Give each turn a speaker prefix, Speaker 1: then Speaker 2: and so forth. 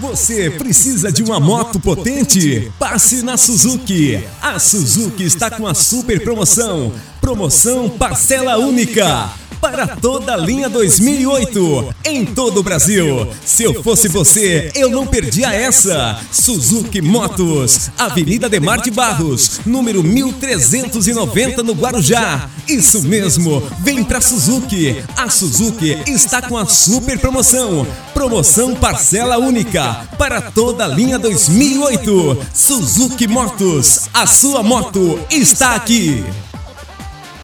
Speaker 1: Você precisa de uma moto potente? Passe na Suzuki. A Suzuki está com a super promoção. Promoção parcela única para toda a linha 2008 em todo o Brasil. Se eu fosse você, eu não perdia essa. Suzuki Motos, Avenida Demar de Barros, número 1390 no Guarujá. Isso mesmo, vem pra Suzuki. A Suzuki está com a super promoção. Promoção parcela única para toda a linha 2008. Suzuki Motos, a sua moto está aqui.